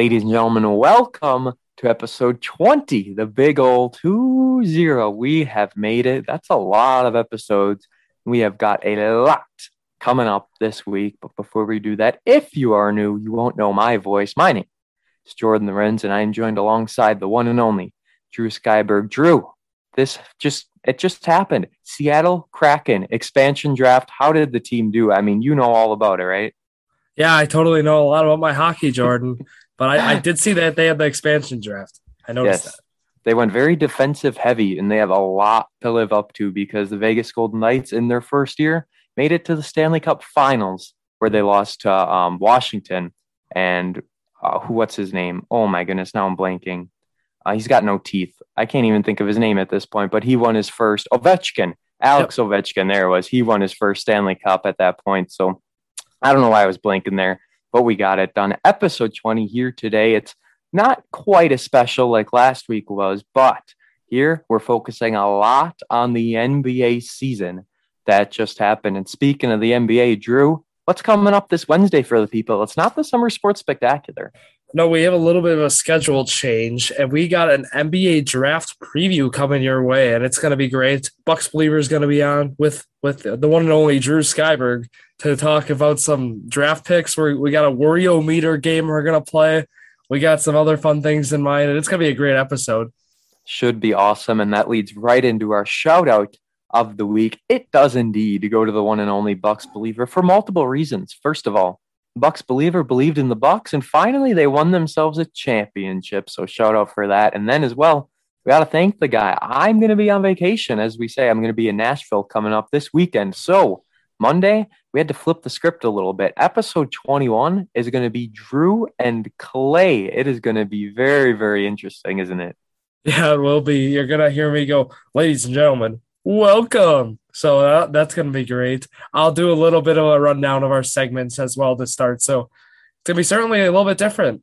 Ladies and gentlemen, welcome to episode 20, the big old 2 0. We have made it. That's a lot of episodes. We have got a lot coming up this week. But before we do that, if you are new, you won't know my voice. My name is Jordan Lorenz, and I am joined alongside the one and only Drew Skyberg. Drew, this just it just happened. Seattle Kraken expansion draft. How did the team do? I mean, you know all about it, right? Yeah, I totally know a lot about my hockey, Jordan. But I, I did see that they had the expansion draft. I noticed yes. that. They went very defensive heavy, and they have a lot to live up to because the Vegas Golden Knights, in their first year, made it to the Stanley Cup Finals, where they lost to um, Washington. And uh, who? What's his name? Oh my goodness! Now I'm blanking. Uh, he's got no teeth. I can't even think of his name at this point. But he won his first Ovechkin. Alex yep. Ovechkin. There was. He won his first Stanley Cup at that point. So I don't know why I was blanking there but we got it done. Episode 20 here today. It's not quite as special like last week was, but here we're focusing a lot on the NBA season that just happened. And speaking of the NBA, Drew, what's coming up this Wednesday for the people? It's not the Summer Sports Spectacular. No, we have a little bit of a schedule change, and we got an NBA draft preview coming your way, and it's going to be great. Bucks Believer is going to be on with with the one and only Drew Skyberg to talk about some draft picks. We we got a Wario meter game we're going to play. We got some other fun things in mind, and it's going to be a great episode. Should be awesome, and that leads right into our shout out of the week. It does indeed go to the one and only Bucks Believer for multiple reasons. First of all Bucks believer believed in the Bucks, and finally they won themselves a championship. So shout out for that. And then as well, we got to thank the guy. I'm going to be on vacation, as we say. I'm going to be in Nashville coming up this weekend. So Monday, we had to flip the script a little bit. Episode 21 is going to be Drew and Clay. It is going to be very, very interesting, isn't it? Yeah, it will be. You're going to hear me go, ladies and gentlemen, welcome so that, that's going to be great. I'll do a little bit of a rundown of our segments as well to start. So it's going to be certainly a little bit different.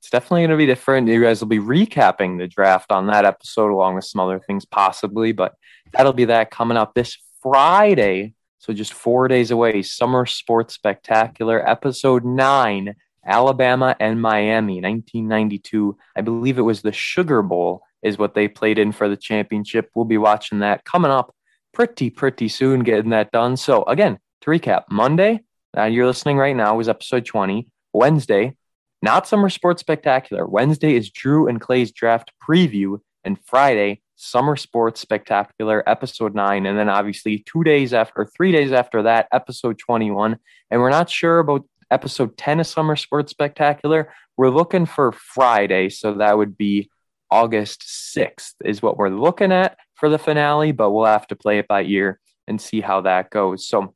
It's definitely going to be different. You guys will be recapping the draft on that episode along with some other things possibly, but that'll be that coming up this Friday. So just four days away, Summer Sports Spectacular, episode nine, Alabama and Miami, 1992. I believe it was the Sugar Bowl is what they played in for the championship. We'll be watching that coming up pretty, pretty soon getting that done. So, again, to recap, Monday, uh, you're listening right now, was episode 20. Wednesday, not Summer Sports Spectacular. Wednesday is Drew and Clay's draft preview. And Friday, Summer Sports Spectacular, episode nine. And then obviously, two days after, three days after that, episode 21. And we're not sure about episode 10 of Summer Sports Spectacular. We're looking for Friday. So that would be August 6th, is what we're looking at for the finale, but we'll have to play it by ear and see how that goes. So,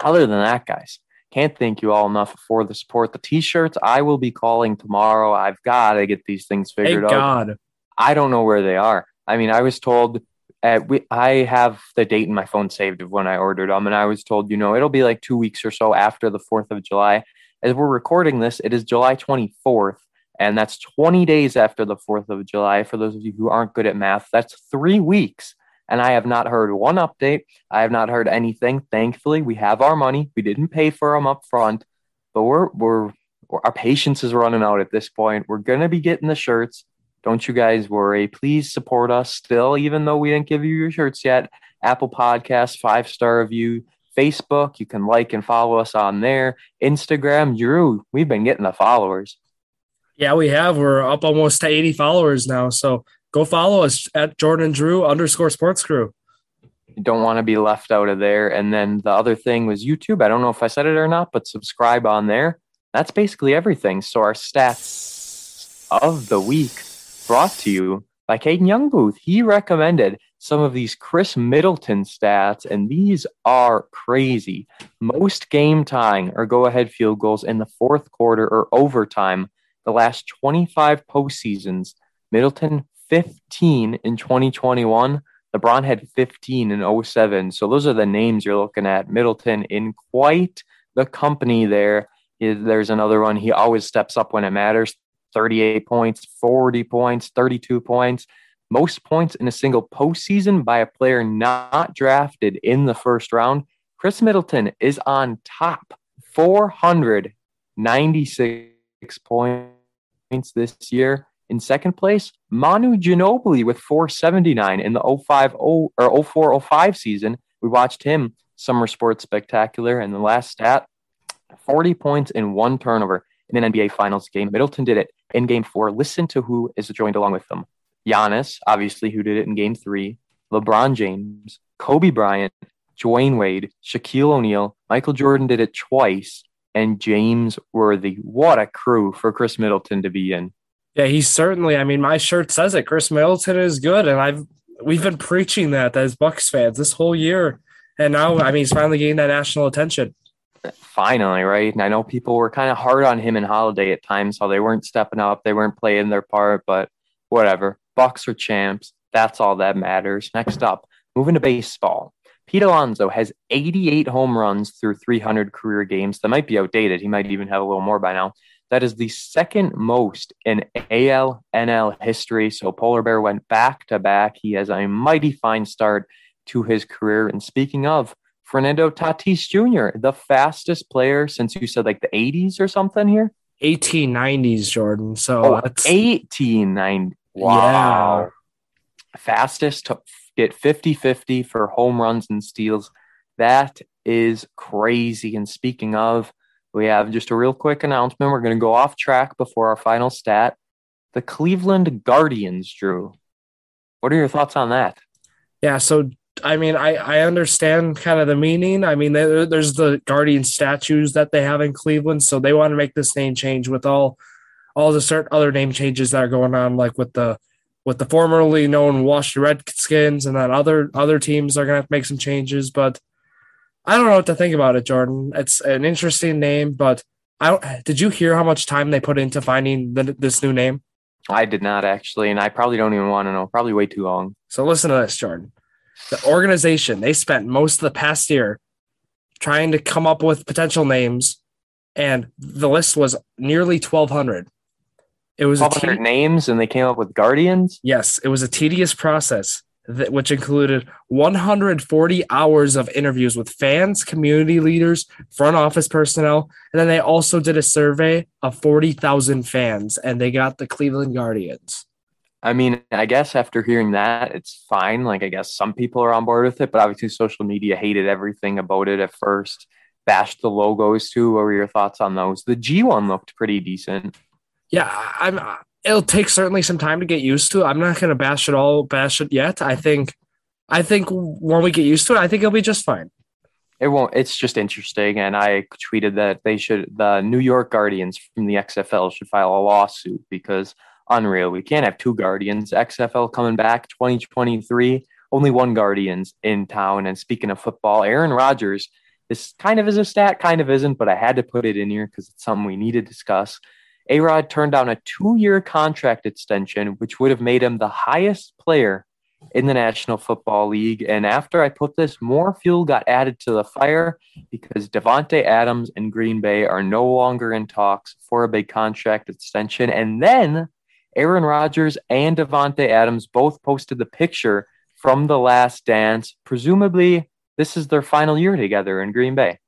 other than that, guys, can't thank you all enough for the support. The t-shirts I will be calling tomorrow. I've got to get these things figured Thank out. God. I don't know where they are. I mean, I was told at, we, I have the date in my phone saved of when I ordered them, and I was told, you know, it'll be like two weeks or so after the Fourth of July. As we're recording this, it is July 24th, and that's 20 days after the 4th of July. For those of you who aren't good at math, that's three weeks. And I have not heard one update. I have not heard anything. Thankfully, we have our money. We didn't pay for them up front, but we're, we're, our patience is running out at this point. We're going to be getting the shirts. Don't you guys worry. Please support us still, even though we didn't give you your shirts yet. Apple Podcasts, five star review, Facebook. You can like and follow us on there. Instagram, Drew, we've been getting the followers. Yeah, we have. We're up almost to 80 followers now. So go follow us at Jordan Drew underscore sports crew. You don't want to be left out of there. And then the other thing was YouTube. I don't know if I said it or not, but subscribe on there. That's basically everything. So our stats of the week brought to you by Caden Youngbooth. He recommended some of these Khris Middleton stats, and these are crazy. Most game tying or go ahead field goals in the fourth quarter or overtime the last 25 postseasons, Middleton 15 in 2021. LeBron had 15 in 07. So those are the names you're looking at. Middleton in quite the company there. There's another one. He always steps up when it matters 38 points, 40 points, 32 points. Most points in a single postseason by a player not drafted in the first round. Khris Middleton is on top, 496 points points this year. In second place, Manu Ginobili with 479 in the 05 or 04 05 season. We watched him summer sports spectacular. And the last stat 40 points in one turnover in an NBA Finals game. Middleton did it in game four. Listen to who is joined along with them Giannis, obviously, who did it in game three, LeBron James, Kobe Bryant, Dwyane Wade, Shaquille O'Neal, Michael Jordan did it twice, and James Worthy. What a crew for Khris Middleton to be in. Yeah, he's certainly. I mean, my shirt says it. Khris Middleton is good, and I've we've been preaching that as Bucks fans this whole year, and now I mean he's finally getting that national attention. Finally, right? And I know people were kind of hard on him and Holiday at times, how they weren't stepping up, they weren't playing their part, but whatever. Bucks are champs. That's all that matters. Next up, moving to baseball. Pete Alonso has 88 home runs through 300 career games. That might be outdated. He might even have a little more by now. That is the second most in AL NL history. So Polar Bear went back to back. He has a mighty fine start to his career. And speaking of, Fernando Tatis Jr., the fastest player since you said like the 80s or something here? 1890s, Jordan. So oh, 1890. Wow. Yeah. Fastest to get 50 50 for home runs and steals. That is crazy. And speaking of, we have just a real quick announcement. We're going to go off track before our final stat. The Cleveland Guardians, Drew. What are your thoughts on that? Yeah, so I mean, I, I understand kind of the meaning. I mean, there, there's the Guardian statues that they have in Cleveland, so they want to make this name change with all all the certain other name changes that are going on, like with the with the formerly known Washington Redskins, and then other other teams are gonna have to make some changes. But I don't know what to think about it, Jordan. It's an interesting name, but I don't. Did you hear how much time they put into finding the, this new name? I did not actually, and I probably don't even want to know. Probably way too long. So listen to this, Jordan. The organization they spent most of the past year trying to come up with potential names, and the list was nearly twelve hundred. It was a te- names, and they came up with guardians. Yes, it was a tedious process, that, which included 140 hours of interviews with fans, community leaders, front office personnel, and then they also did a survey of 40,000 fans, and they got the Cleveland Guardians. I mean, I guess after hearing that, it's fine. Like, I guess some people are on board with it, but obviously, social media hated everything about it at first. Bashed the logos too. What were your thoughts on those? The G one looked pretty decent yeah, I'm. Uh, it'll take certainly some time to get used to. I'm not going to bash it all, bash it yet. I think, I think when we get used to it, I think it'll be just fine. It won't. It's just interesting, and I tweeted that they should. The New York Guardians from the XFL should file a lawsuit because unreal. We can't have two Guardians. XFL coming back 2023. Only one Guardians in town. And speaking of football, Aaron Rodgers. This kind of is a stat, kind of isn't, but I had to put it in here because it's something we need to discuss. A Rod turned down a two year contract extension, which would have made him the highest player in the National Football League. And after I put this, more fuel got added to the fire because Davante Adams and Green Bay are no longer in talks for a big contract extension. And then Aaron Rodgers and Davante Adams both posted the picture from the last dance. Presumably, this is their final year together in Green Bay.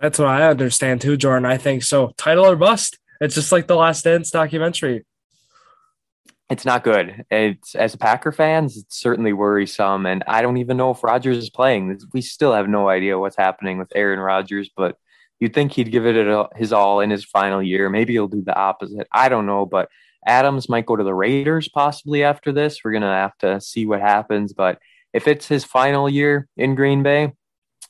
That's what I understand too, Jordan. I think so. Title or bust. It's just like the Last Dance documentary. It's not good. It's as Packer fans, it's certainly worrisome, and I don't even know if Rodgers is playing. We still have no idea what's happening with Aaron Rodgers, but you'd think he'd give it his all in his final year. Maybe he'll do the opposite. I don't know, but Adams might go to the Raiders possibly after this. We're gonna have to see what happens, but if it's his final year in Green Bay,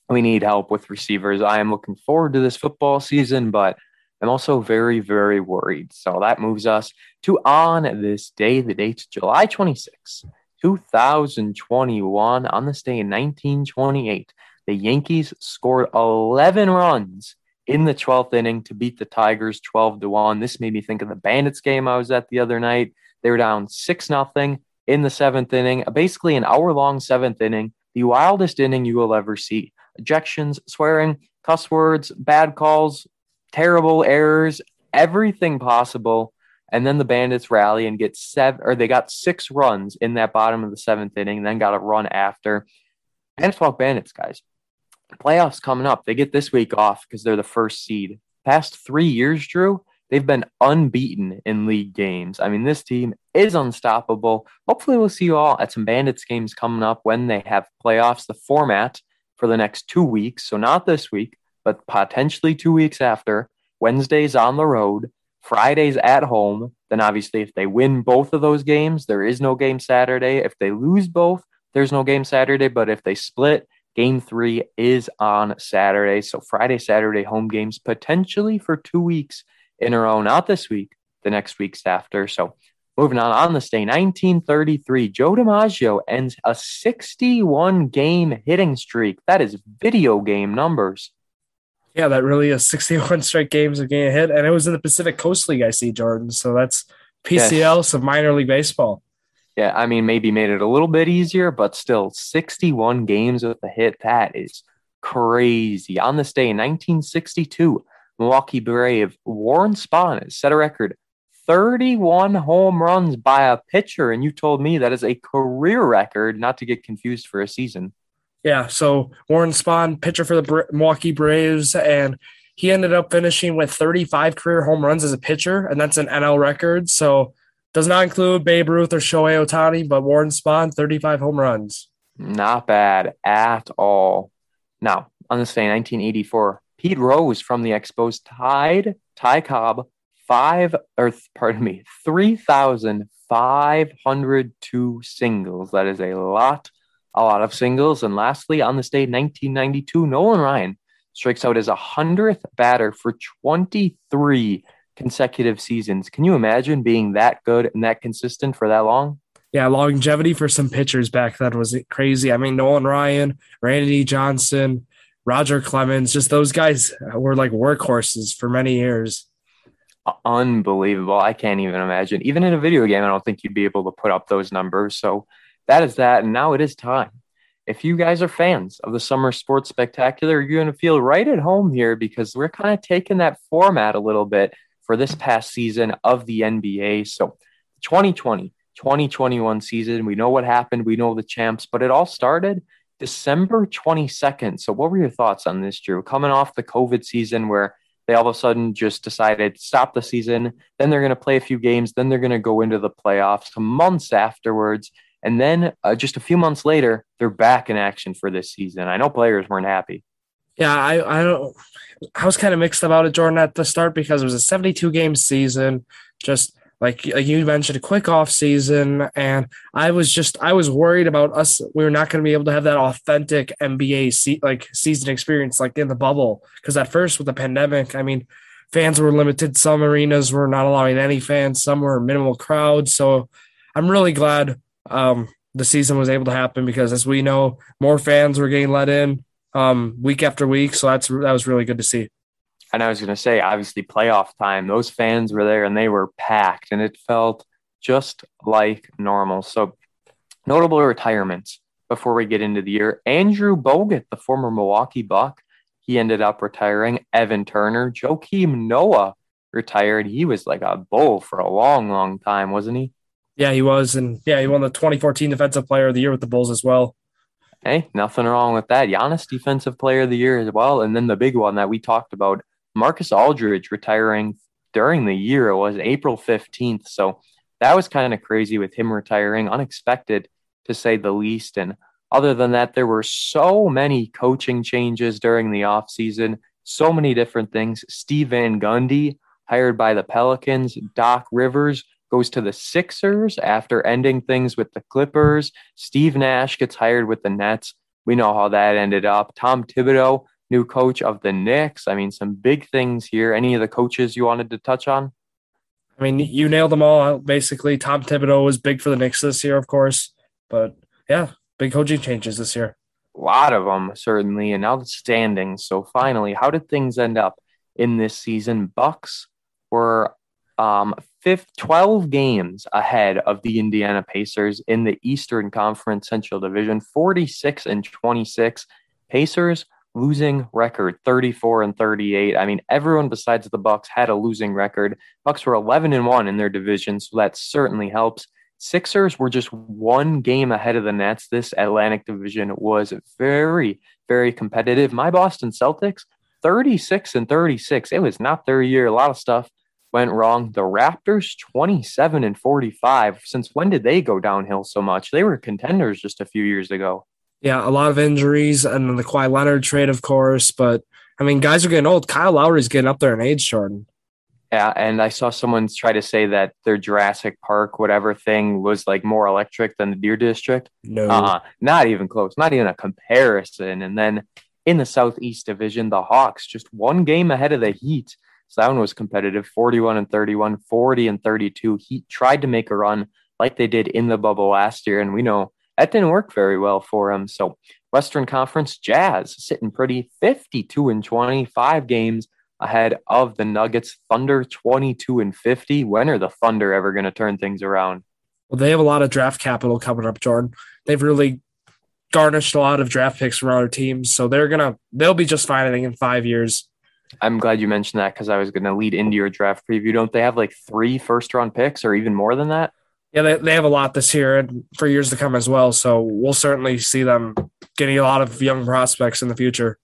we need help with receivers. I am looking forward to this football season, but I'm also very, very worried. So that moves us to on this day. The date's July 26, 2021. On this day in 1928, the Yankees scored 11 runs in the 12th inning to beat the Tigers 12 to 1. This made me think of the Bandits game I was at the other night. They were down 6 nothing in the seventh inning, basically an hour long seventh inning, the wildest inning you will ever see. Ejections, swearing, cuss words, bad calls, terrible errors, everything possible. And then the Bandits rally and get seven, or they got six runs in that bottom of the seventh inning, then got a run after. Manitowoc Bandits, guys. Playoffs coming up. They get this week off because they're the first seed. Past three years, Drew, They've been unbeaten in league games. I mean, this team is unstoppable. Hopefully, we'll see you all at some Bandits games coming up when they have playoffs. The format for the next two weeks, so not this week, but potentially two weeks after. Wednesdays on the road, Fridays at home. Then, obviously, if they win both of those games, there is no game Saturday. If they lose both, there's no game Saturday. But if they split, game three is on Saturday. So, Friday, Saturday home games potentially for two weeks in a row, not this week, the next week's after. So moving on, on this day, 1933, Joe DiMaggio ends a 61 game hitting streak. That is video game numbers. Yeah, that really is 61 straight games of getting a hit. And it was in the Pacific Coast League, I see, Jordan. So that's PCL, some minor league baseball. Yeah, I mean, maybe made it a little bit easier, but still 61 games with a hit. That is crazy. On this day in 1962, Milwaukee Brave Warren Spahn set a record 31 home runs by a pitcher. And you told me that is a career record, not to get confused for a season. Yeah. So Warren Spahn, pitcher for the Milwaukee Braves, and he ended up finishing with 35 career home runs as a pitcher, and that's an NL record. So does not include Babe Ruth or Shohei Ohtani, but Warren Spahn, 35 home runs. Not bad at all. Now, on this day, 1984, Pete Rose from the Expos tied Ty Cobb five or pardon me, three thousand five hundred two singles. That is a lot, a lot of singles. And lastly, on this day, 1992, Nolan Ryan strikes out as a hundredth batter for 23 consecutive seasons. Can you imagine being that good and that consistent for that long? Yeah, longevity for some pitchers back then was crazy. I mean, Nolan Ryan, Randy Johnson, Roger Clemens, just those guys were like workhorses for many years. Unbelievable. I can't even imagine. Even in a video game, I don't think you'd be able to put up those numbers. So that is that. And now it is time. If you guys are fans of the Summer Sports Spectacular, you're going to feel right at home here because we're kind of taking that format a little bit for this past season of the NBA. So 2020, 2021 season, we know what happened. We know the champs, but it all started December 22nd. So, what were your thoughts on this, Drew? Coming off the COVID season where they all of a sudden just decided stop the season, then they're going to play a few games, then they're going to go into the playoffs months afterwards. And then uh, just a few months later, they're back in action for this season. I know players weren't happy. Yeah, I, I don't. I was kind of mixed about it, Jordan, at the start because it was a 72 game season. Just like, like you mentioned, a quick off season, and I was just I was worried about us. We were not going to be able to have that authentic NBA se- like season experience like in the bubble because at first with the pandemic, I mean, fans were limited. Some arenas were not allowing any fans. Some were minimal crowds. So I'm really glad um, the season was able to happen because as we know, more fans were getting let in um, week after week. So that's that was really good to see and I was going to say, obviously, playoff time, those fans were there and they were packed, and it felt just like normal. So, notable retirements before we get into the year Andrew Bogut, the former Milwaukee Buck, he ended up retiring. Evan Turner, Joakim Noah retired. He was like a bull for a long, long time, wasn't he? Yeah, he was. And yeah, he won the 2014 Defensive Player of the Year with the Bulls as well. Hey, nothing wrong with that. Giannis Defensive Player of the Year as well. And then the big one that we talked about Marcus Aldridge retiring during the year. It was April 15th. So that was kind of crazy with him retiring, unexpected to say the least. And other than that, there were so many coaching changes during the offseason, so many different things. Steve Van Gundy, hired by the Pelicans, Doc Rivers goes to the Sixers after ending things with the Clippers. Steve Nash gets hired with the Nets. We know how that ended up. Tom Thibodeau new coach of the Knicks. I mean, some big things here. Any of the coaches you wanted to touch on? I mean, you nailed them all. Basically, Tom Thibodeau was big for the Knicks this year, of course. But yeah, big coaching changes this year. A lot of them, certainly. And now the standings. So finally, how did things end up in this season? Bucks were um, 12 games ahead of the Indiana Pacers in the Eastern Conference Central Division, 46 and 26. Pacers losing record 34 and 38 i mean everyone besides the bucks had a losing record. Bucks were 11 and 1 in their division so that certainly helps. Sixers were just one game ahead of the nets. This atlantic division was very very competitive. My boston celtics 36 and 36 it was not their year. A lot of stuff went wrong. The Raptors 27 and 45. Since when did they go downhill so much? They were contenders just a few years ago. Yeah, a lot of injuries and then the Kawhi Leonard trade, of course. But I mean, guys are getting old. Kyle Lowry's getting up there in age, Jordan. Yeah, and I saw someone try to say that their Jurassic Park, whatever thing, was like more electric than the Deer District. No, uh not even close, not even a comparison. And then in the Southeast Division, the Hawks just one game ahead of the Heat. So that one was competitive 41 and 31, 40 and 32. Heat tried to make a run like they did in the bubble last year. And we know that didn't work very well for them. So Western Conference Jazz sitting pretty 52 and 25 games ahead of the Nuggets. Thunder 22 and 50. When are the Thunder ever going to turn things around? Well, they have a lot of draft capital coming up, Jordan. They've really garnished a lot of draft picks from other teams, so they're gonna they'll be just fine. I think in five years. I'm glad you mentioned that because I was going to lead into your draft preview. Don't they have like three first round picks or even more than that? Yeah, they, they have a lot this year and for years to come as well. So we'll certainly see them getting a lot of young prospects in the future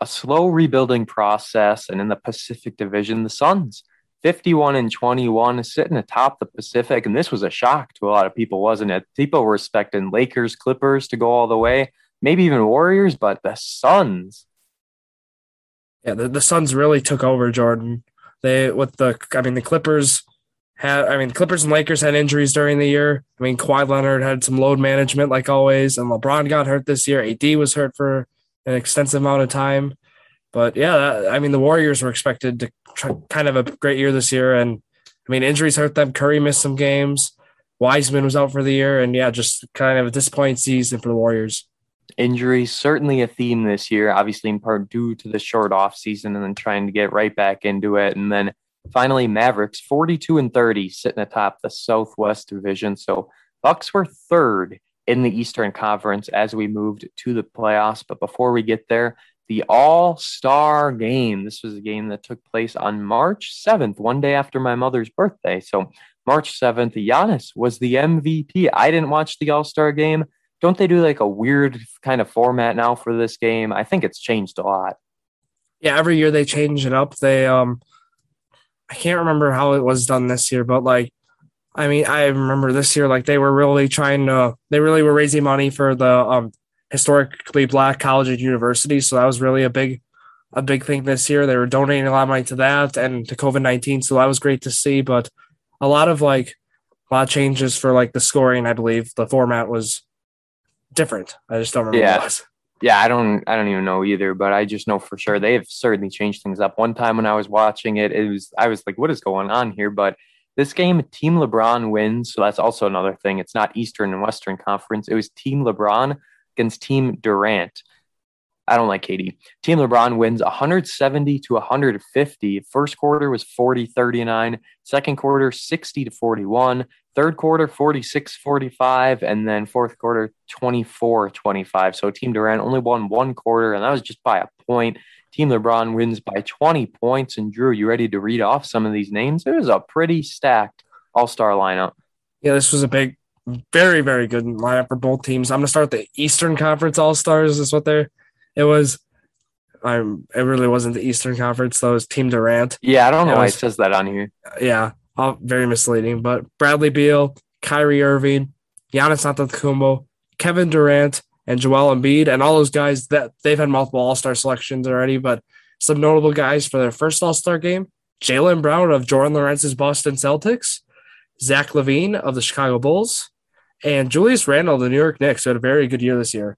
a slow rebuilding process. And in the Pacific Division, the Suns, 51 and 21, sitting atop the Pacific. And this was a shock to a lot of people, wasn't it? People were expecting Lakers, Clippers to go all the way, maybe even Warriors, but the Suns. Yeah, the, the Suns really took over, Jordan. They, with the, I mean, the Clippers had, I mean, Clippers and Lakers had injuries during the year. I mean, Kawhi Leonard had some load management like always, and LeBron got hurt this year. AD was hurt for an extensive amount of time. But yeah, that, I mean, the Warriors were expected to try, kind of a great year this year. And I mean, injuries hurt them. Curry missed some games. Wiseman was out for the year. And yeah, just kind of a disappointing season for the Warriors. Injuries certainly a theme this year, obviously in part due to the short off season and then trying to get right back into it. And then finally, Mavericks 42 and 30 sitting atop the Southwest Division. So Bucks were third in the Eastern Conference as we moved to the playoffs. But before we get there, the All Star game. This was a game that took place on March 7th, one day after my mother's birthday. So, March 7th, Giannis was the MVP. I didn't watch the All Star game. Don't they do like a weird kind of format now for this game? I think it's changed a lot. Yeah, every year they change it up. They, um, I can't remember how it was done this year, but like I mean, I remember this year, like they were really trying to, they really were raising money for the um, historically black college and university. So that was really a big, a big thing this year. They were donating a lot of money to that and to COVID 19. So that was great to see. But a lot of like, a lot of changes for like the scoring, I believe the format was different. I just don't remember yeah. Yeah, I don't I don't even know either, but I just know for sure they have certainly changed things up. One time when I was watching it, it was I was like, what is going on here? But this game, Team LeBron wins. So that's also another thing. It's not Eastern and Western Conference. It was Team LeBron against Team Durant. I don't like Katie. Team LeBron wins 170 to 150. First quarter was 40 39. Second quarter, 60 to 41. Third quarter, 46 45. And then fourth quarter, 24 25. So Team Durant only won one quarter, and that was just by a point. Team LeBron wins by 20 points. And Drew, you ready to read off some of these names? It was a pretty stacked all star lineup. Yeah, this was a big, very, very good lineup for both teams. I'm going to start the Eastern Conference All Stars, is what they're, it was. I'm, it really wasn't the Eastern Conference, though. It was Team Durant. Yeah, I don't know it why was, it says that on here. Yeah, all, very misleading. But Bradley Beal, Kyrie Irving, Giannis Antetokounmpo, Kevin Durant, and Joel Embiid and all those guys that they've had multiple All Star selections already, but some notable guys for their first All Star game: Jaylen Brown of Jordan Lorentz's Boston Celtics, Zach LaVine of the Chicago Bulls, and Julius Randle of the New York Knicks, who had a very good year this year.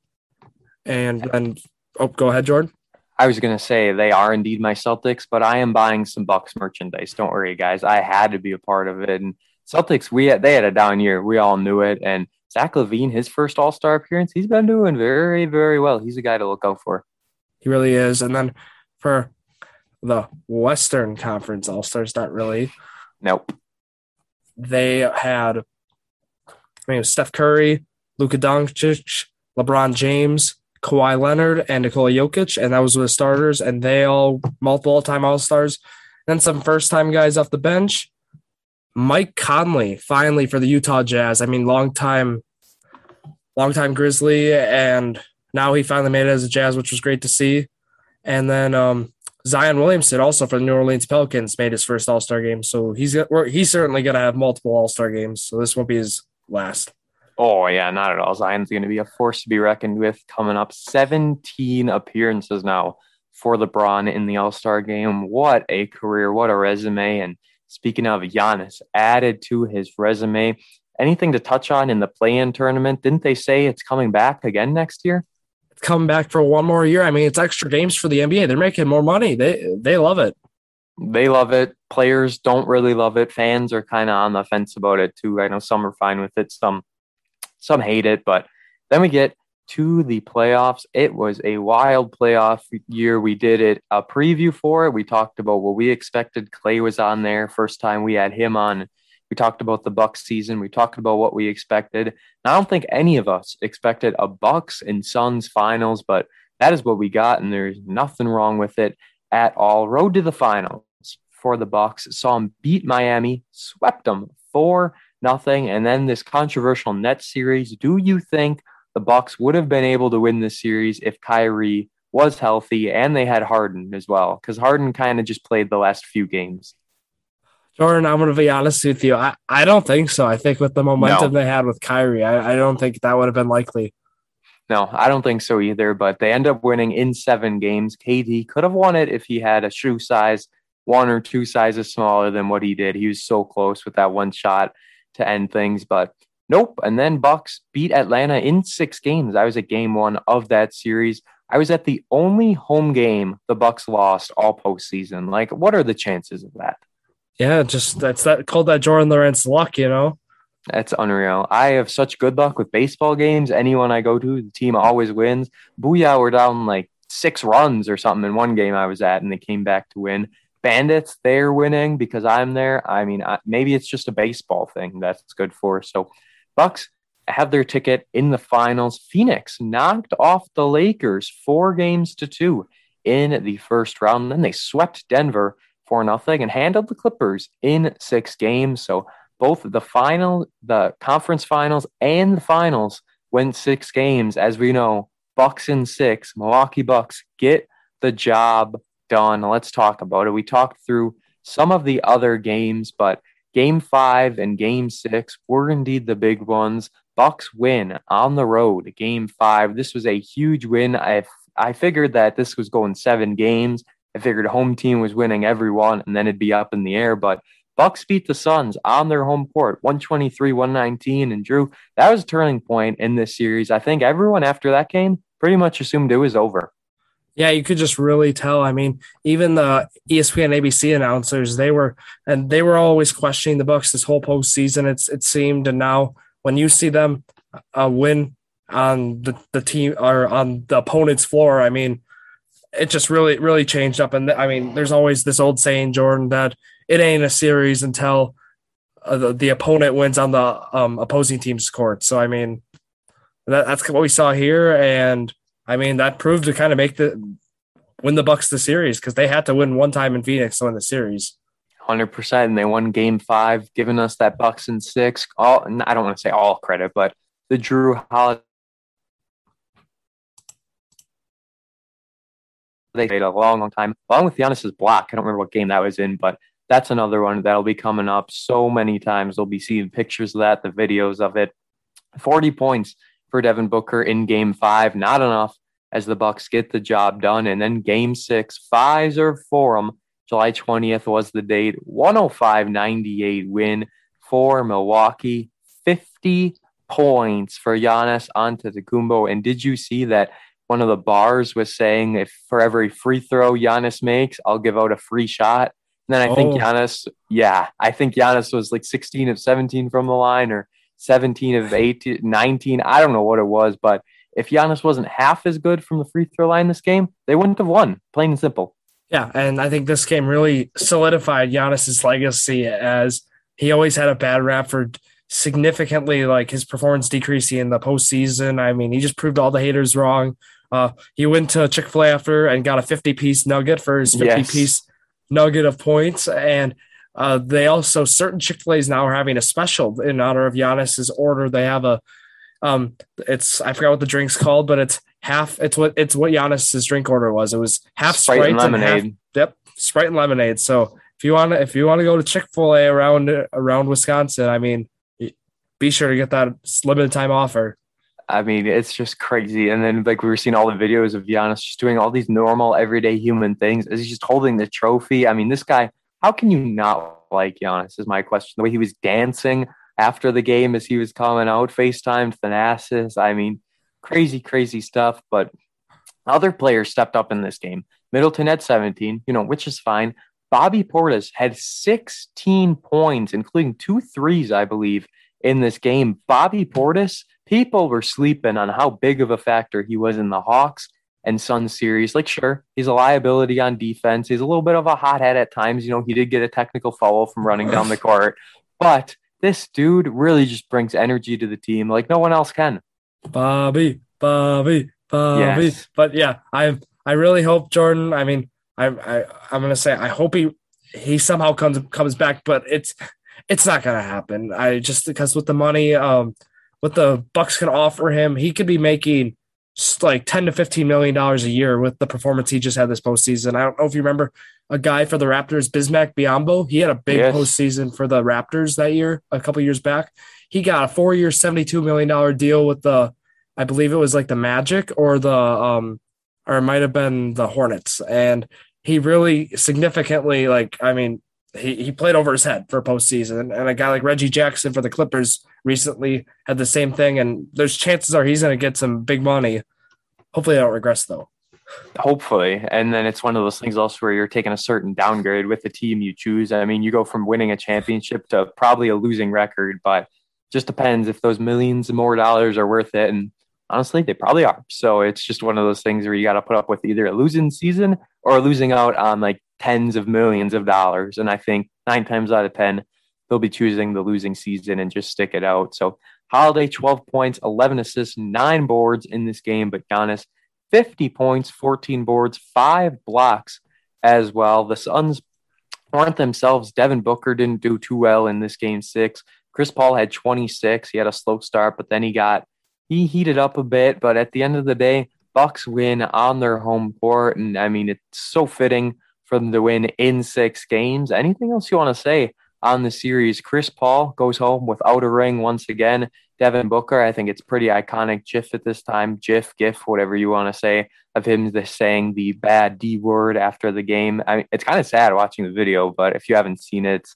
And and oh, go ahead, Jordan. I was going to say they are indeed my Celtics, but I am buying some Bucks merchandise. Don't worry, guys. I had to be a part of it. And Celtics, we had, they had a down year. We all knew it, and Zach LaVine, his first All Star appearance, he's been doing very, very well. He's a guy to look out for. He really is. And then for the Western Conference All Stars, not really. Nope. They had, I mean, Steph Curry, Luka Doncic, LeBron James, Kawhi Leonard, and Nikola Jokic, and that was the starters, and they all multiple all-time All Stars. Then some first time guys off the bench. Mike Conley finally for the Utah Jazz. I mean, long time, long time Grizzly, and now he finally made it as a Jazz, which was great to see. And then um, Zion Williamson, also for the New Orleans Pelicans, made his first All Star game. So he's he's certainly going to have multiple All Star games. So this won't be his last. Oh yeah, not at all. Zion's going to be a force to be reckoned with. Coming up, 17 appearances now for LeBron in the All Star game. What a career! What a resume! And speaking of Giannis, added to his resume. Anything to touch on in the play-in tournament? Didn't they say it's coming back again next year? It's coming back for one more year. I mean, it's extra games for the NBA. They're making more money. They they love it. They love it. Players don't really love it. Fans are kind of on the fence about it too. I know some are fine with it. Some some hate it. But then we get to the playoffs. It was a wild playoff year. We did it a preview for it. We talked about what we expected. Clay was on there. First time we had him on we talked about the Bucks season. We talked about what we expected. And I don't think any of us expected a Bucks and Suns finals, but that is what we got, and there's nothing wrong with it at all. Road to the finals for the Bucks. Saw them beat Miami, swept them four nothing, and then this controversial net series. Do you think the Bucks would have been able to win this series if Kyrie was healthy and they had Harden as well? Because Harden kind of just played the last few games. Jordan, I'm going to be honest with you. I, I don't think so. I think with the momentum no. they had with Kyrie, I, I don't think that would have been likely. No, I don't think so either. But they end up winning in seven games. KD could have won it if he had a shoe size one or two sizes smaller than what he did. He was so close with that one shot to end things, but nope. And then Bucks beat Atlanta in six games. I was at game one of that series. I was at the only home game the Bucks lost all postseason. Like, what are the chances of that? Yeah, just that's that called that Jordan Lawrence luck, you know. That's unreal. I have such good luck with baseball games. Anyone I go to, the team always wins. Booyah, we're down like six runs or something in one game I was at, and they came back to win. Bandits, they're winning because I'm there. I mean, I, maybe it's just a baseball thing that's good for. So, Bucks have their ticket in the finals. Phoenix knocked off the Lakers four games to two in the first round. and Then they swept Denver for nothing and handled the Clippers in six games. So both the final, the conference finals, and the finals went six games. As we know, Bucks in six, Milwaukee Bucks get the job done. Let's talk about it. We talked through some of the other games, but game five and game six were indeed the big ones. Bucks win on the road, game five. This was a huge win. I I figured that this was going seven games. I figured home team was winning every one and then it'd be up in the air. But Bucks beat the Suns on their home court, 123, 119. And Drew, that was a turning point in this series. I think everyone after that game pretty much assumed it was over. Yeah, you could just really tell. I mean, even the ESPN ABC announcers, they were and they were always questioning the Bucks this whole postseason. It's it seemed, and now when you see them uh, win on the, the team or on the opponent's floor, I mean, it just really really changed up. And I mean, there's always this old saying, Jordan, that it ain't a series until uh, the, the opponent wins on the um, opposing team's court. So I mean, that, that's what we saw here, and I mean that proved to kind of make the win the Bucks the series because they had to win one time in Phoenix to win the series. Hundred percent, and they won Game Five, giving us that Bucks in six. All I don't want to say all credit, but the Jrue Holiday they played a long, long time, along with Giannis's block. I don't remember what game that was in, but that's another one that'll be coming up so many times. We'll be seeing pictures of that, the videos of it. 40 points for Devin Booker in game five, not enough as the Bucks get the job done. And then game six, Fiserv Forum, July 20th was the date, 105-98 win for Milwaukee, 50 points for Giannis Antetokounmpo. And did you see that one of the bars was saying if for every free throw Giannis makes, I'll give out a free shot. And then I oh. think Giannis, yeah, I think Giannis was like 16 of 17 from the line or 17 of 18, 19. I don't know what it was, but if Giannis wasn't half as good from the free throw line this game, they wouldn't have won, plain and simple. Yeah, and I think this game really solidified Giannis's legacy as he always had a bad rap for significantly like his performance decreasing in the postseason. I mean, he just proved all the haters wrong. Uh, he went to Chick Fil A after and got a 50 piece nugget for his 50 yes. piece nugget of points. And uh, they also certain Chick Fil A's now are having a special in honor of Giannis's order. They have a Um, it's I forgot what the drink's called, but it's half. It's what it's what Giannis's drink order was. It was half Sprite, Sprite and lemonade. And half, yep, Sprite and lemonade. So if you want to if you want to go to Chick Fil A around around Wisconsin, I mean, be sure to get that limited time offer. I mean, it's just crazy. And then, like, we were seeing all the videos of Giannis just doing all these normal, everyday human things as he's just holding the trophy. I mean, this guy, how can you not like Giannis? Is my question. The way he was dancing after the game as he was coming out, FaceTime Thanasis. I mean, crazy, crazy stuff. But other players stepped up in this game. Middleton had 17, you know, which is fine. Bobby Portis had 16 points, including two threes, I believe, in this game. Bobby Portis, people were sleeping on how big of a factor he was in the Hawks and Suns series. Like, sure, he's a liability on defense. He's a little bit of a hothead at times. You know, he did get a technical foul from running down the court, but this dude really just brings energy to the team like no one else can. Bobby, Bobby, Bobby. Yes. But yeah, I I really hope Jordan. I mean, I, I I'm gonna say I hope he he somehow comes comes back, but it's it's not gonna happen. I just because with the money, um, what the Bucks can offer him, he could be making like 10 to 15 million dollars a year with the performance he just had this postseason. I don't know if you remember a guy for the Raptors, Bismack Biyombo. He had a big yes. postseason for the Raptors that year, a couple years back. He got a four year, $72 million deal with the, I believe it was like the Magic or the, um, or it might have been the Hornets. And he really significantly, like, I mean, he, he played over his head for postseason. And a guy like Reggie Jackson for the Clippers recently had the same thing. And there's chances are he's going to get some big money. Hopefully, I don't regress though. Hopefully. And then it's one of those things also where you're taking a certain downgrade with the team you choose. I mean, you go from winning a championship to probably a losing record, but just depends if those millions more dollars are worth it. And honestly, they probably are. So it's just one of those things where you got to put up with either a losing season or losing out on like tens of millions of dollars. And I think nine times out of 10, they'll be choosing the losing season and just stick it out. So Holiday, 12 points, 11 assists, nine boards in this game, but Giannis, 50 points, 14 boards, five blocks as well. The Suns weren't themselves. Devin Booker didn't do too well in this game six. Chris Paul had 26. He had a slow start, but then he got he heated up a bit. But at the end of the day, Bucks win on their home court, and I mean it's so fitting for them to win in six games. Anything else you want to say on the series? Chris Paul goes home without a ring once again. Devin Booker, I think it's pretty iconic GIF at this time, GIF, GIF, whatever you want to say, of him the, saying the bad D word after the game. I mean, it's kind of sad watching the video, but if you haven't seen it,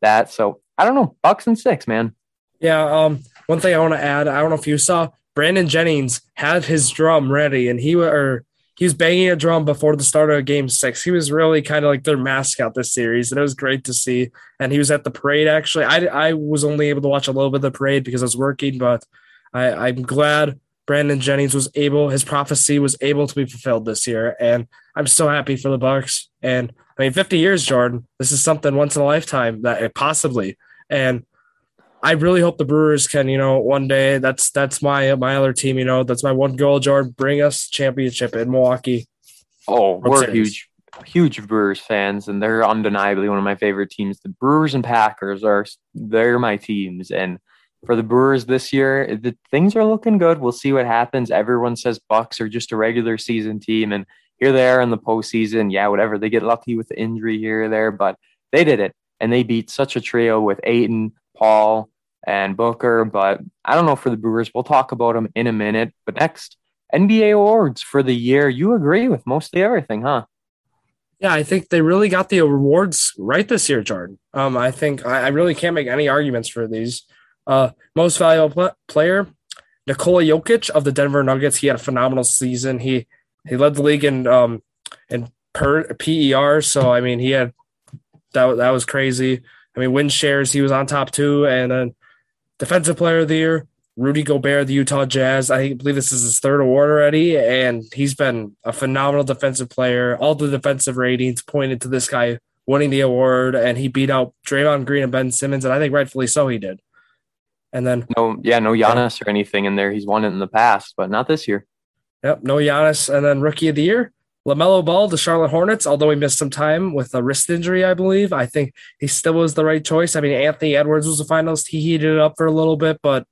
that. So I don't know, Bucks and six, man. Yeah. Um. One thing I want to add, I don't know if you saw Brandon Jennings had his drum ready, and he or he was banging a drum before the start of game six. He was really kind of like their mascot this series, and it was great to see. And he was at the parade actually. I, I was only able to watch a little bit of the parade because I was working, but I, I'm glad Brandon Jennings was able, his prophecy was able to be fulfilled this year, and I'm so happy for the Bucks. And I mean, 50 years, Jordan. This is something once in a lifetime that possibly. And I really hope the Brewers can, you know, one day. That's that's my my other team. You know, that's my one goal. Jordan, bring us championship in Milwaukee. Oh, World we're huge, huge Brewers fans, and they're undeniably one of my favorite teams. The Brewers and Packers are they're my teams, and for the Brewers this year, the things are looking good. We'll see what happens. Everyone says Bucks are just a regular season team, and here they are in the postseason. Yeah, whatever. They get lucky with the injury here or there, but they did it, and they beat such a trio with Ayton, Paul, and Booker. But I don't know for the Brewers. We'll talk about them in a minute. But next, NBA awards for the year. You agree with mostly everything, huh? Yeah, I think they really got the awards right this year, Jordan. Um, I think I, I really can't make any arguments for these. Uh, most valuable pl- player, Nikola Jokic of the Denver Nuggets. He had a phenomenal season. He he led the league in um in per PER. So I mean, he had that that was crazy. I mean, win shares, he was on top two, and then defensive player of the year, Rudy Gobert, the Utah Jazz. I believe this is his third award already, and he's been a phenomenal defensive player. All the defensive ratings pointed to this guy winning the award, and he beat out Draymond Green and Ben Simmons, and I think rightfully so he did. And then no, yeah, no Giannis or anything in there. He's won it in the past, but not this year. Yep, no Giannis. And then rookie of the year, LaMelo Ball, the Charlotte Hornets, although he missed some time with a wrist injury, I believe, I think he still was the right choice. I mean, Anthony Edwards was the finalist. He heated it up for a little bit, but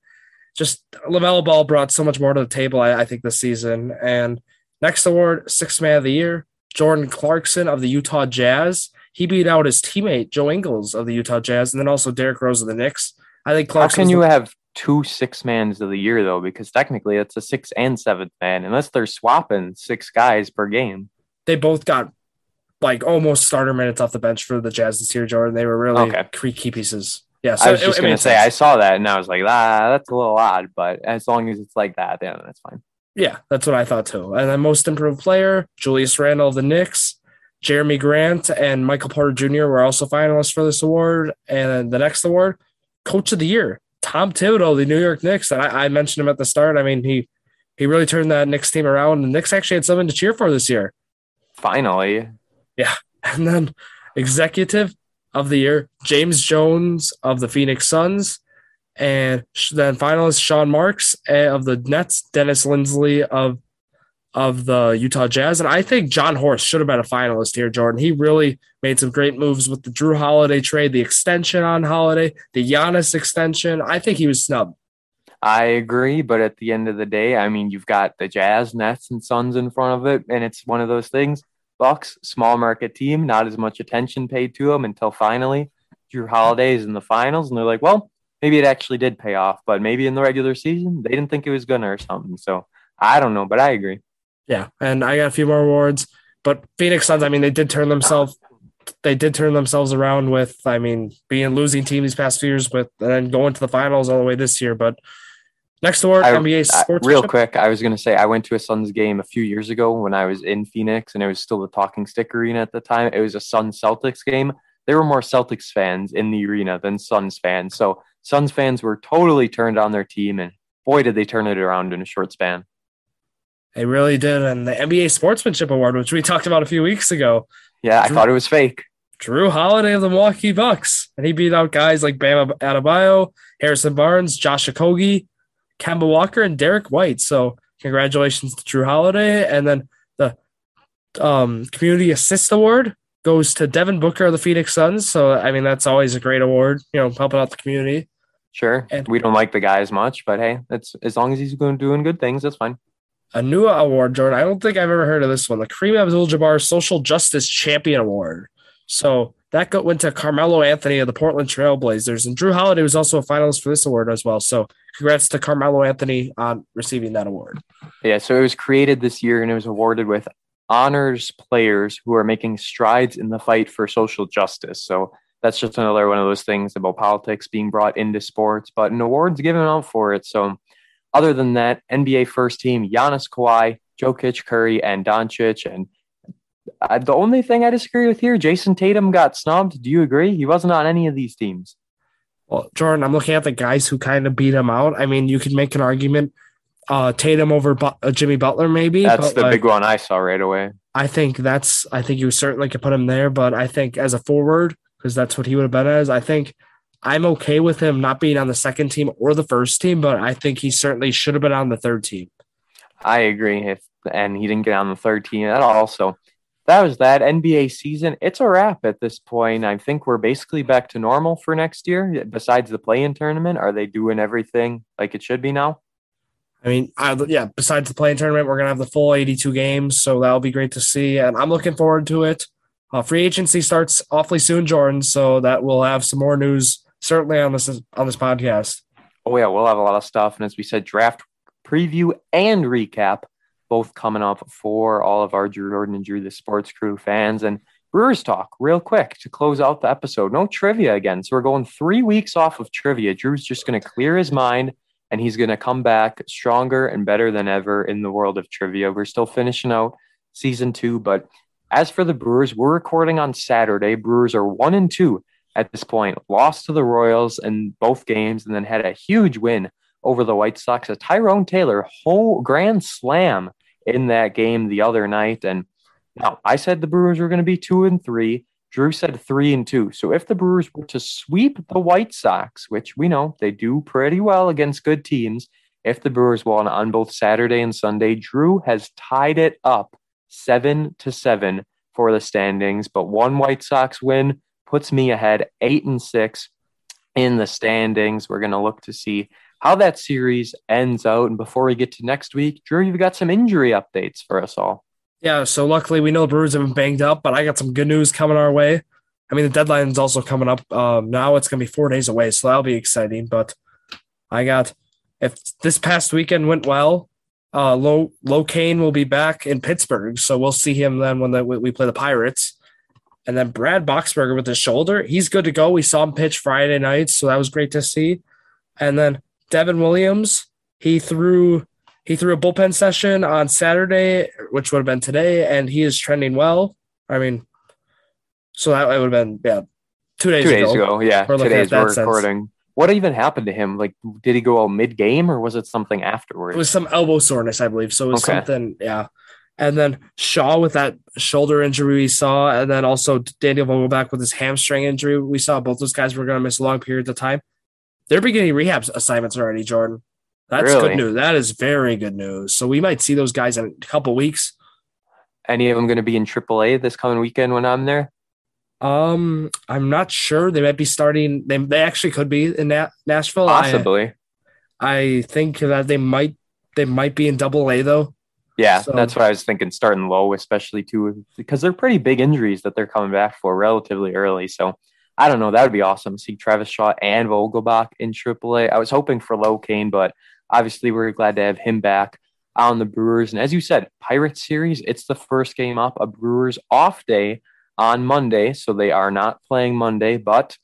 just LaMelo Ball brought so much more to the table, I, I think, this season. And next award, sixth man of the year, Jordan Clarkson of the Utah Jazz. He beat out his teammate Joe Ingles of the Utah Jazz, and then also Derrick Rose of the Knicks. I think Clarkson. How can you the- have two six mans of the year though? Because technically it's a six and seventh man, unless they're swapping six guys per game. They both got like almost starter minutes off the bench for the Jazz this year, Jordan. They were really okay. key pieces. Yeah, so I was just it, gonna say sense. I saw that and I was like, ah, that's a little odd, but as long as it's like that, then that's fine. Yeah, that's what I thought too. And then most improved player, Julius Randle of the Knicks, Jerami Grant and Michael Porter Jr. were also finalists for this award. And the next award, Coach of the Year, Tom Thibodeau, the New York Knicks. I, I mentioned him at the start. I mean, he he really turned that Knicks team around. The Knicks actually had something to cheer for this year. Finally. Yeah. And then executive of the year, James Jones of the Phoenix Suns. And then finalist Sean Marks eh, of the Nets, Dennis Lindsey of of the Utah Jazz. And I think Jon Horst should have been a finalist here, Jordan. He really made some great moves with the Jrue Holiday trade, the extension on Holiday, the Giannis extension. I think he was snubbed. I agree, but at the end of the day, I mean, you've got the Jazz, Nets, and Suns in front of it, and it's one of those things. Bucks, small market team, not as much attention paid to them until finally Jrue Holiday is in the finals, and they're like, well, maybe it actually did pay off, but maybe in the regular season they didn't think it was gonna or something. So I don't know, but I agree. Yeah, and I got a few more awards, but Phoenix Suns. I mean, they did turn themselves. They did turn themselves around with, I mean, being losing team these past few years, but then going to the finals all the way this year. But next award, I, NBA sports. real quick, I was going to say I went to a Suns game a few years ago when I was in Phoenix, and it was still the Talking Stick Arena at the time. It was a Suns Celtics game. There were more Celtics fans in the arena than Suns fans, so Suns fans were totally turned on their team, and boy, did they turn it around in a short span. They really did. And the NBA Sportsmanship Award, which we talked about a few weeks ago. Yeah, I thought it was fake. Jrue Holiday of the Milwaukee Bucks. And he beat out guys like Bam Adebayo, Harrison Barnes, Josh Okogie, Kemba Walker, and Derrick White. So congratulations to Jrue Holiday. And then the um, Community Assist Award goes to Devin Booker of the Phoenix Suns. So, I mean, that's always a great award, you know, helping out the community. Sure. And we don't like the guy as much, but hey, it's as long as he's going doing good things, that's fine a new award, Jordan. I don't think I've ever heard of this one. The Kareem Abdul-Jabbar Social Justice Champion Award. So that got, went to Carmelo Anthony of the Portland Trailblazers, and Jrue Holiday was also a finalist for this award as well. So congrats to Carmelo Anthony on receiving that award. Yeah, so it was created this year and it was awarded with honors players who are making strides in the fight for social justice. So that's just another one of those things about politics being brought into sports, but an award's given out for it. So other than that, NBA first team, Giannis Kawhi, Jokic, Curry, and Doncic. And uh, the only thing I disagree with here, Jayson Tatum got snubbed. Do you agree? He wasn't on any of these teams. Well, Jordan, I'm looking at the guys who kind of beat him out. I mean, you could make an argument uh, Tatum over but- uh, Jimmy Butler, maybe. That's the like, big one I saw right away. I think that's. I think you certainly could put him there, but I think as a forward, because that's what he would have been as. I think I'm okay with him not being on the second team or the first team, but I think he certainly should have been on the third team. I agree. If and he didn't get on the third team at all. So that was that NBA season. It's a wrap at this point. I think we're basically back to normal for next year. Besides the play-in tournament, are they doing everything like it should be now? I mean, I, yeah. Besides the play-in tournament, we're gonna have the full 82 games, so that'll be great to see, and I'm looking forward to it. Uh, free agency starts awfully soon, Jordan, so that we'll have some more news certainly on this on this podcast. Oh yeah, we'll have a lot of stuff, and as we said, draft preview and recap both coming up for all of our Drew Jordan and Drew the Sports Crew fans and Brewers talk real quick to close out the episode. No trivia again, so we're going three weeks off of trivia. Drew's just going to clear his mind and he's going to come back stronger and better than ever in the world of trivia. We're still finishing out season two, but as for the Brewers, we're recording on Saturday. Brewers are one and two at this point, lost to the Royals in both games, and then had a huge win over the White Sox. A Tyrone Taylor whole grand slam in that game the other night. And now I said the Brewers were going to be two and three. Drew said three and two. So if the Brewers were to sweep the White Sox, which we know they do pretty well against good teams, if the Brewers won on both Saturday and Sunday, Drew has tied it up seven to seven for the standings. But one White Sox win puts me ahead eight and six in the standings. We're going to look to see how that series ends out. And before we get to next week, Drew, you've got some injury updates for us all. Yeah, so luckily we know the Brewers have been banged up, but I got some good news coming our way. I mean, the deadline is also coming up. Um, now it's going to be four days away, so that'll be exciting. But I got if this past weekend went well, uh, Low Low Cain will be back in Pittsburgh, so we'll see him then when the, we play the Pirates. And then Brad Boxberger with his shoulder, he's good to go. We saw him pitch Friday night, so that was great to see. And then Devin Williams, he threw he threw a bullpen session on Saturday, which would have been today, and he is trending well. I mean, so that would have been yeah, two days Two days ago. yeah. We're Today's we're sense. recording. What even happened to him? Like, did he go out mid game or was it something afterwards? It was some elbow soreness, I believe. So it was Okay. something, yeah. And then Shaw with that shoulder injury we saw, and then also Daniel Vogelbach with his hamstring injury we saw. Both those guys were going to miss long periods of time. They're beginning rehab assignments already, Jordan. That's Really? good news. That is very good news. So we might see those guys in a couple weeks. Any of them going to be in AAA this coming weekend when I'm there? Um, I'm not sure. They might be starting. They, they actually could be in Na- Nashville. I- Possibly. I, think that they might they might be in Double A though. Yeah, So- that's what I was thinking. Starting low, especially too, because they're pretty big injuries that they're coming back for relatively early. So I don't know. That would be awesome. to See Travis Shaw and Vogelbach in AAA. I was hoping for Low Cain, but obviously we're glad to have him back on the Brewers. And as you said, Pirates series. It's the first game up. A Brewers off day on Monday, so they are not playing Monday, but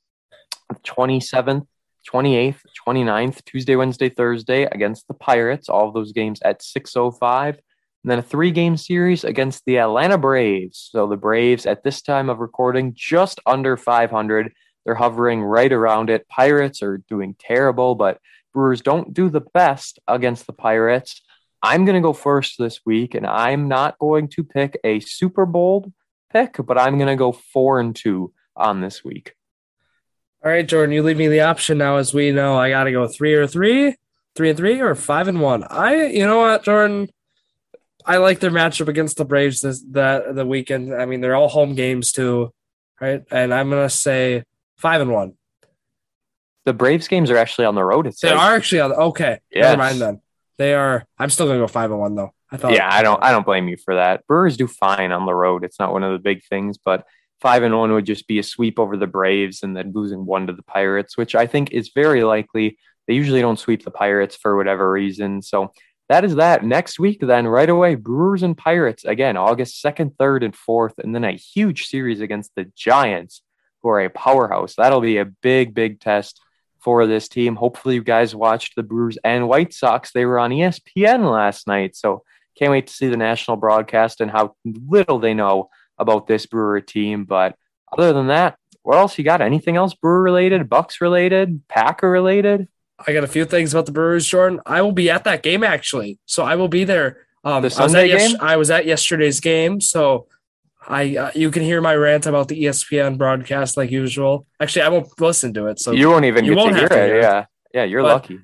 27th. 28th, 29th, Tuesday, Wednesday, Thursday against the Pirates. All of those games at 6:05. And then a three game series against the Atlanta Braves. So the Braves at this time of recording just under 500. They're hovering right around it. Pirates are doing terrible, but Brewers don't do the best against the Pirates. I'm going to go first this week, and I'm not going to pick a Super Bowl pick, but I'm going to go four and two on this week. All right, Jordan, you leave me the option now. As we know, I got to go three or three, three and three, or five and one. I, you know what, Jordan, I like their matchup against the Braves this that the weekend. I mean, they're all home games too, right? And I'm gonna say five and one. The Braves games are actually on the road. It They are actually on. Okay, Yes. never mind then. They are. I'm still gonna go five and one though. I thought. Yeah, I don't I don't blame you for that. Brewers do fine on the road. It's not one of the big things, but five and one would just be a sweep over the Braves and then losing one to the Pirates, which I think is very likely. They usually don't sweep the Pirates for whatever reason. So that is that. Next week, then right away, Brewers and Pirates again, August second, third, and fourth, and then a huge series against the Giants, who are a powerhouse. That'll be a big, big test for this team. Hopefully, you guys watched the Brewers and White Sox. They were on ESPN last night, so can't wait to see the national broadcast and how little they know about this Brewer team. But other than that, what else you got? Anything else Brewer related, Bucks related, Packer related? I got a few things about the Brewers, Jordan. I will be at that game actually, so I will be there. Um, The I was at Sunday yes- game? I was at yesterday's game, so I uh, you can hear my rant about the ESPN broadcast like usual. Actually, I won't listen to it, so you won't even you get won't to hear have to it. hear it. Yeah, yeah, you're But- lucky.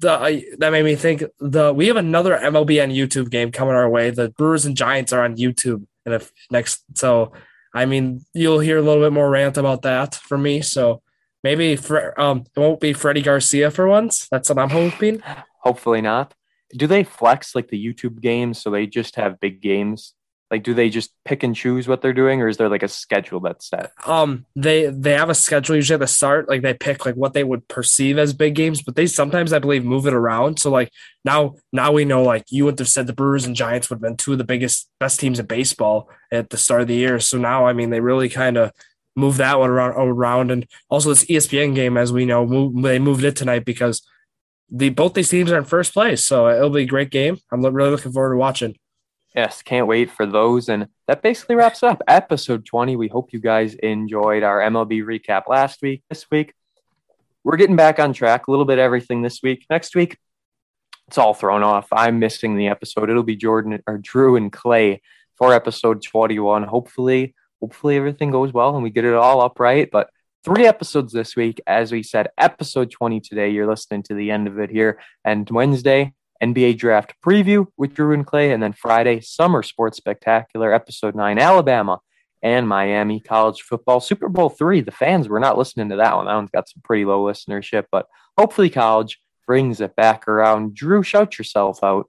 the I, that made me think the we have another MLB on YouTube game coming our way. The Brewers and Giants are on YouTube, and if next, so I mean, you'll hear a little bit more rant about that from me. So maybe for um, it won't be Freddie Garcia for once. That's what I'm hoping. Hopefully not. Do they flex like the YouTube games so they just have big games? Like, do they just pick and choose what they're doing, or is there like a schedule that's set? Um, they they have a schedule usually at the start. Like they pick like what they would perceive as big games, but they sometimes I believe move it around. So like now now we know like you would have said the Brewers and Giants would have been two of the biggest best teams in baseball at the start of the year. So now I mean they really kind of move that one around around and also this ESPN game as we know move, they moved it tonight because the both these teams are in first place. So it'll be a great game. I'm really looking forward to watching. Yes, can't wait for those. And that basically wraps up episode 20. We hope you guys enjoyed our MLB recap last week. This week, we're getting back on track. A little bit everything this week. Next week, it's all thrown off. I'm missing the episode. It'll be Jordan or Drew and Clay for episode 21. Hopefully, hopefully everything goes well and we get it all up right. But three episodes this week. As we said, episode 20 today. You're listening to the end of it here. And Wednesday, NBA draft preview with Drew and Clay. And then Friday, Summer Sports Spectacular, episode nine, Alabama and Miami college football. Super Bowl three. The fans were not listening to that one. That one's got some pretty low listenership, but hopefully college. brings it back around. Drew, shout yourself out.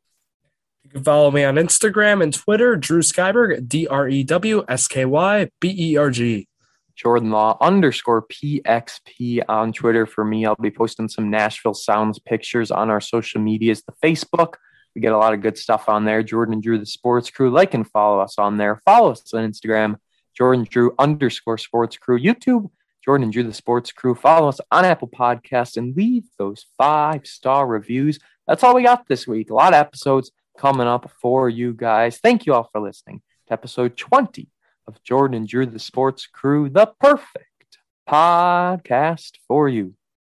You can follow me on Instagram and Twitter, Drew Skyberg, D R E W S K Y B E R G. Jordan Law underscore PXP on Twitter for me. I'll be posting some Nashville Sounds pictures on our social medias, the Facebook. We get a lot of good stuff on there. Jordan and Drew, the sports crew. Like and follow us on there. Follow us on Instagram, Jordan Drew underscore sports crew. YouTube, Jordan and Drew, the sports crew. Follow us on Apple Podcasts and leave those five star reviews. That's all we got this week. A lot of episodes coming up for you guys. Thank you all for listening to episode 20 of Jordan and Drew, the sports crew, the perfect podcast for you.